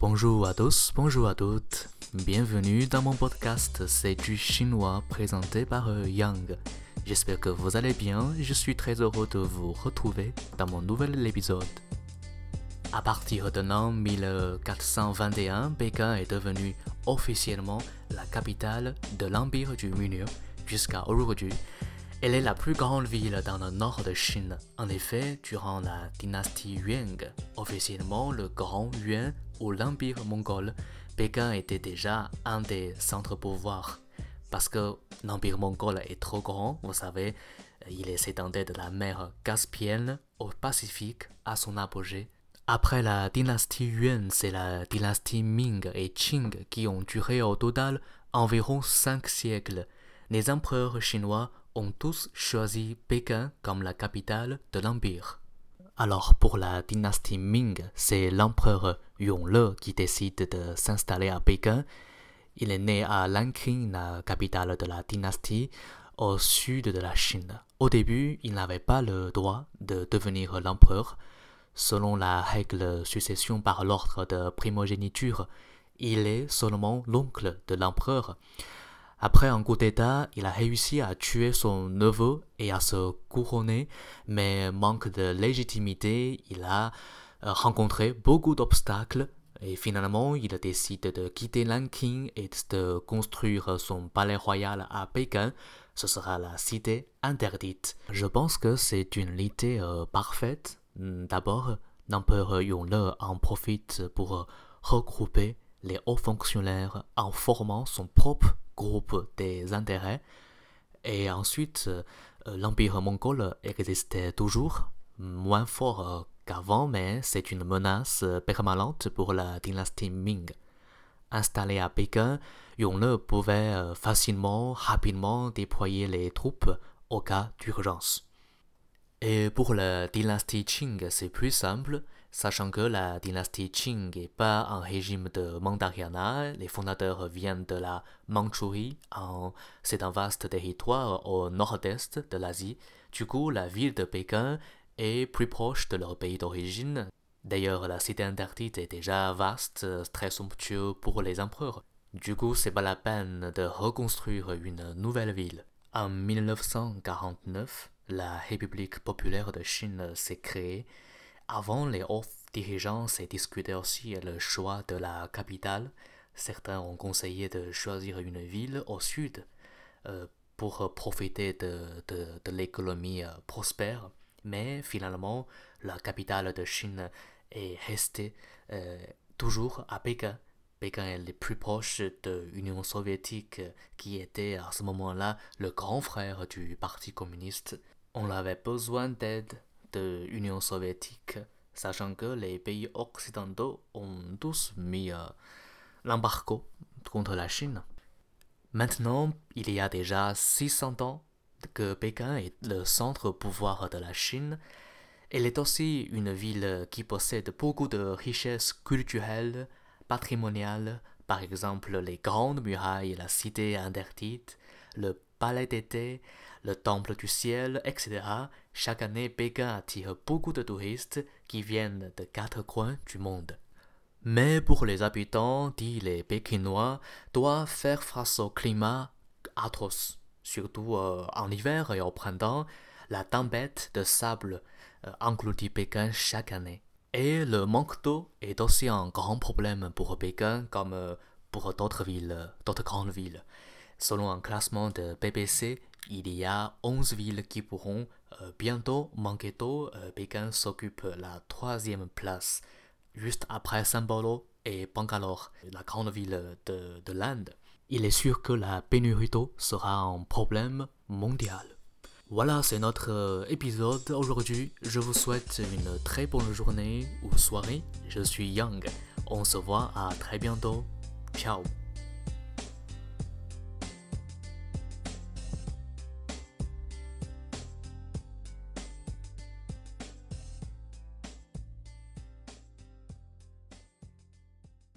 Bonjour à tous, bonjour à toutes. Bienvenue dans mon podcast C'est du chinois présenté par euh, Yang. J'espère que vous allez bien je suis très heureux de vous retrouver dans mon nouvel épisode. À partir de l'an 1421, Pékin est devenu officiellement la capitale de l'Empire du Milieu jusqu'à aujourd'hui. Elle est la plus grande ville dans le nord de Chine. En effet, durant la dynastie Yuan, officiellement le Grand Yuan l'Empire mongol, Pékin était déjà un des centres pouvoirs. Parce que l'Empire mongol est trop grand, vous savez, il s'étendait de la mer Caspienne au Pacifique à son apogée après la dynastie Yuan, c'est la dynastie Ming et Qing qui ont duré au total environ cinq siècles. Les empereurs chinois ont tous choisi Pékin comme la capitale de l'empire. Alors pour la dynastie Ming, c'est l'empereur Yongle qui décide de s'installer à Pékin. Il est né à Nanking, la capitale de la dynastie, au sud de la Chine. Au début, il n'avait pas le droit de devenir l'empereur, Selon la règle succession par l'ordre de primogéniture, il est seulement l'oncle de l'empereur. Après un coup d'État, il a réussi à tuer son neveu et à se couronner, mais manque de légitimité, il a euh, rencontré beaucoup d'obstacles et finalement il décide de quitter Nanking et de construire son palais royal à Pékin. Ce sera la cité interdite. Je pense que c'est une idée euh, parfaite d'abord, l'empereur Yongle en profite pour regrouper les hauts fonctionnaires en formant son propre groupe des intérêts. Et ensuite, euh, l'empire mongol existait toujours, moins fort qu'avant, mais c'est une menace permanente pour la dynastie Ming. Installé à Pékin, Yongle pouvait euh, facilement, rapidement déployer les troupes au cas d'urgence. Et pour la dynastie Qing, c'est plus simple, sachant que la dynastie Qing n'est pas un régime de mandarinat, les fondateurs viennent de la Mandchourie, c'est un vaste territoire au nord-est de l'Asie. Du coup, la ville de Pékin est plus proche de leur pays d'origine. D'ailleurs, la cité interdite est déjà vaste, très somptueux pour les empereurs. Du coup, c'est pas la peine de reconstruire une nouvelle ville. En 1949, la République populaire de Chine s'est créée. Avant, les hauts dirigeants s'est discuté aussi le choix de la capitale. Certains ont conseillé de choisir une ville au sud euh, pour profiter de, de, l'économie euh, prospère. Mais finalement, la capitale de Chine est restée euh, toujours à Pékin. Pékin est le plus proche de l'Union soviétique, qui était à ce moment-là le grand frère du Parti communiste on avait besoin d'aide de l'Union soviétique, sachant que les pays occidentaux ont tous mis euh, l'embargo contre la Chine. Maintenant, il y a déjà 600 ans que Pékin est le centre pouvoir de la Chine. Elle est aussi une ville qui possède beaucoup de richesses culturelles, patrimoniales, par exemple les grandes murailles, la cité interdite, le palais d'été, le temple du ciel, etc. Chaque année, Pékin attire beaucoup de touristes qui viennent de quatre coins du monde. Mais pour les habitants, dit les Pékinois, doivent faire face au climat atroce, surtout euh, en hiver et au printemps. La tempête de sable euh, engloutit Pékin chaque année. Et le manque d'eau est aussi un grand problème pour Pékin comme euh, pour d'autres villes, d'autres grandes villes. Selon un classement de BBC, il y a 11 villes qui pourront euh, bientôt manquer d'eau. Euh, Pékin s'occupe la troisième place, juste après São Paulo et Bangalore, la grande ville de, de l'Inde. Il est sûr que la pénurie d'eau sera un problème mondial. Voilà, c'est notre euh, épisode aujourd'hui. Je vous souhaite une très bonne journée ou soirée. Je suis Yang. On se voit à très bientôt. Ciao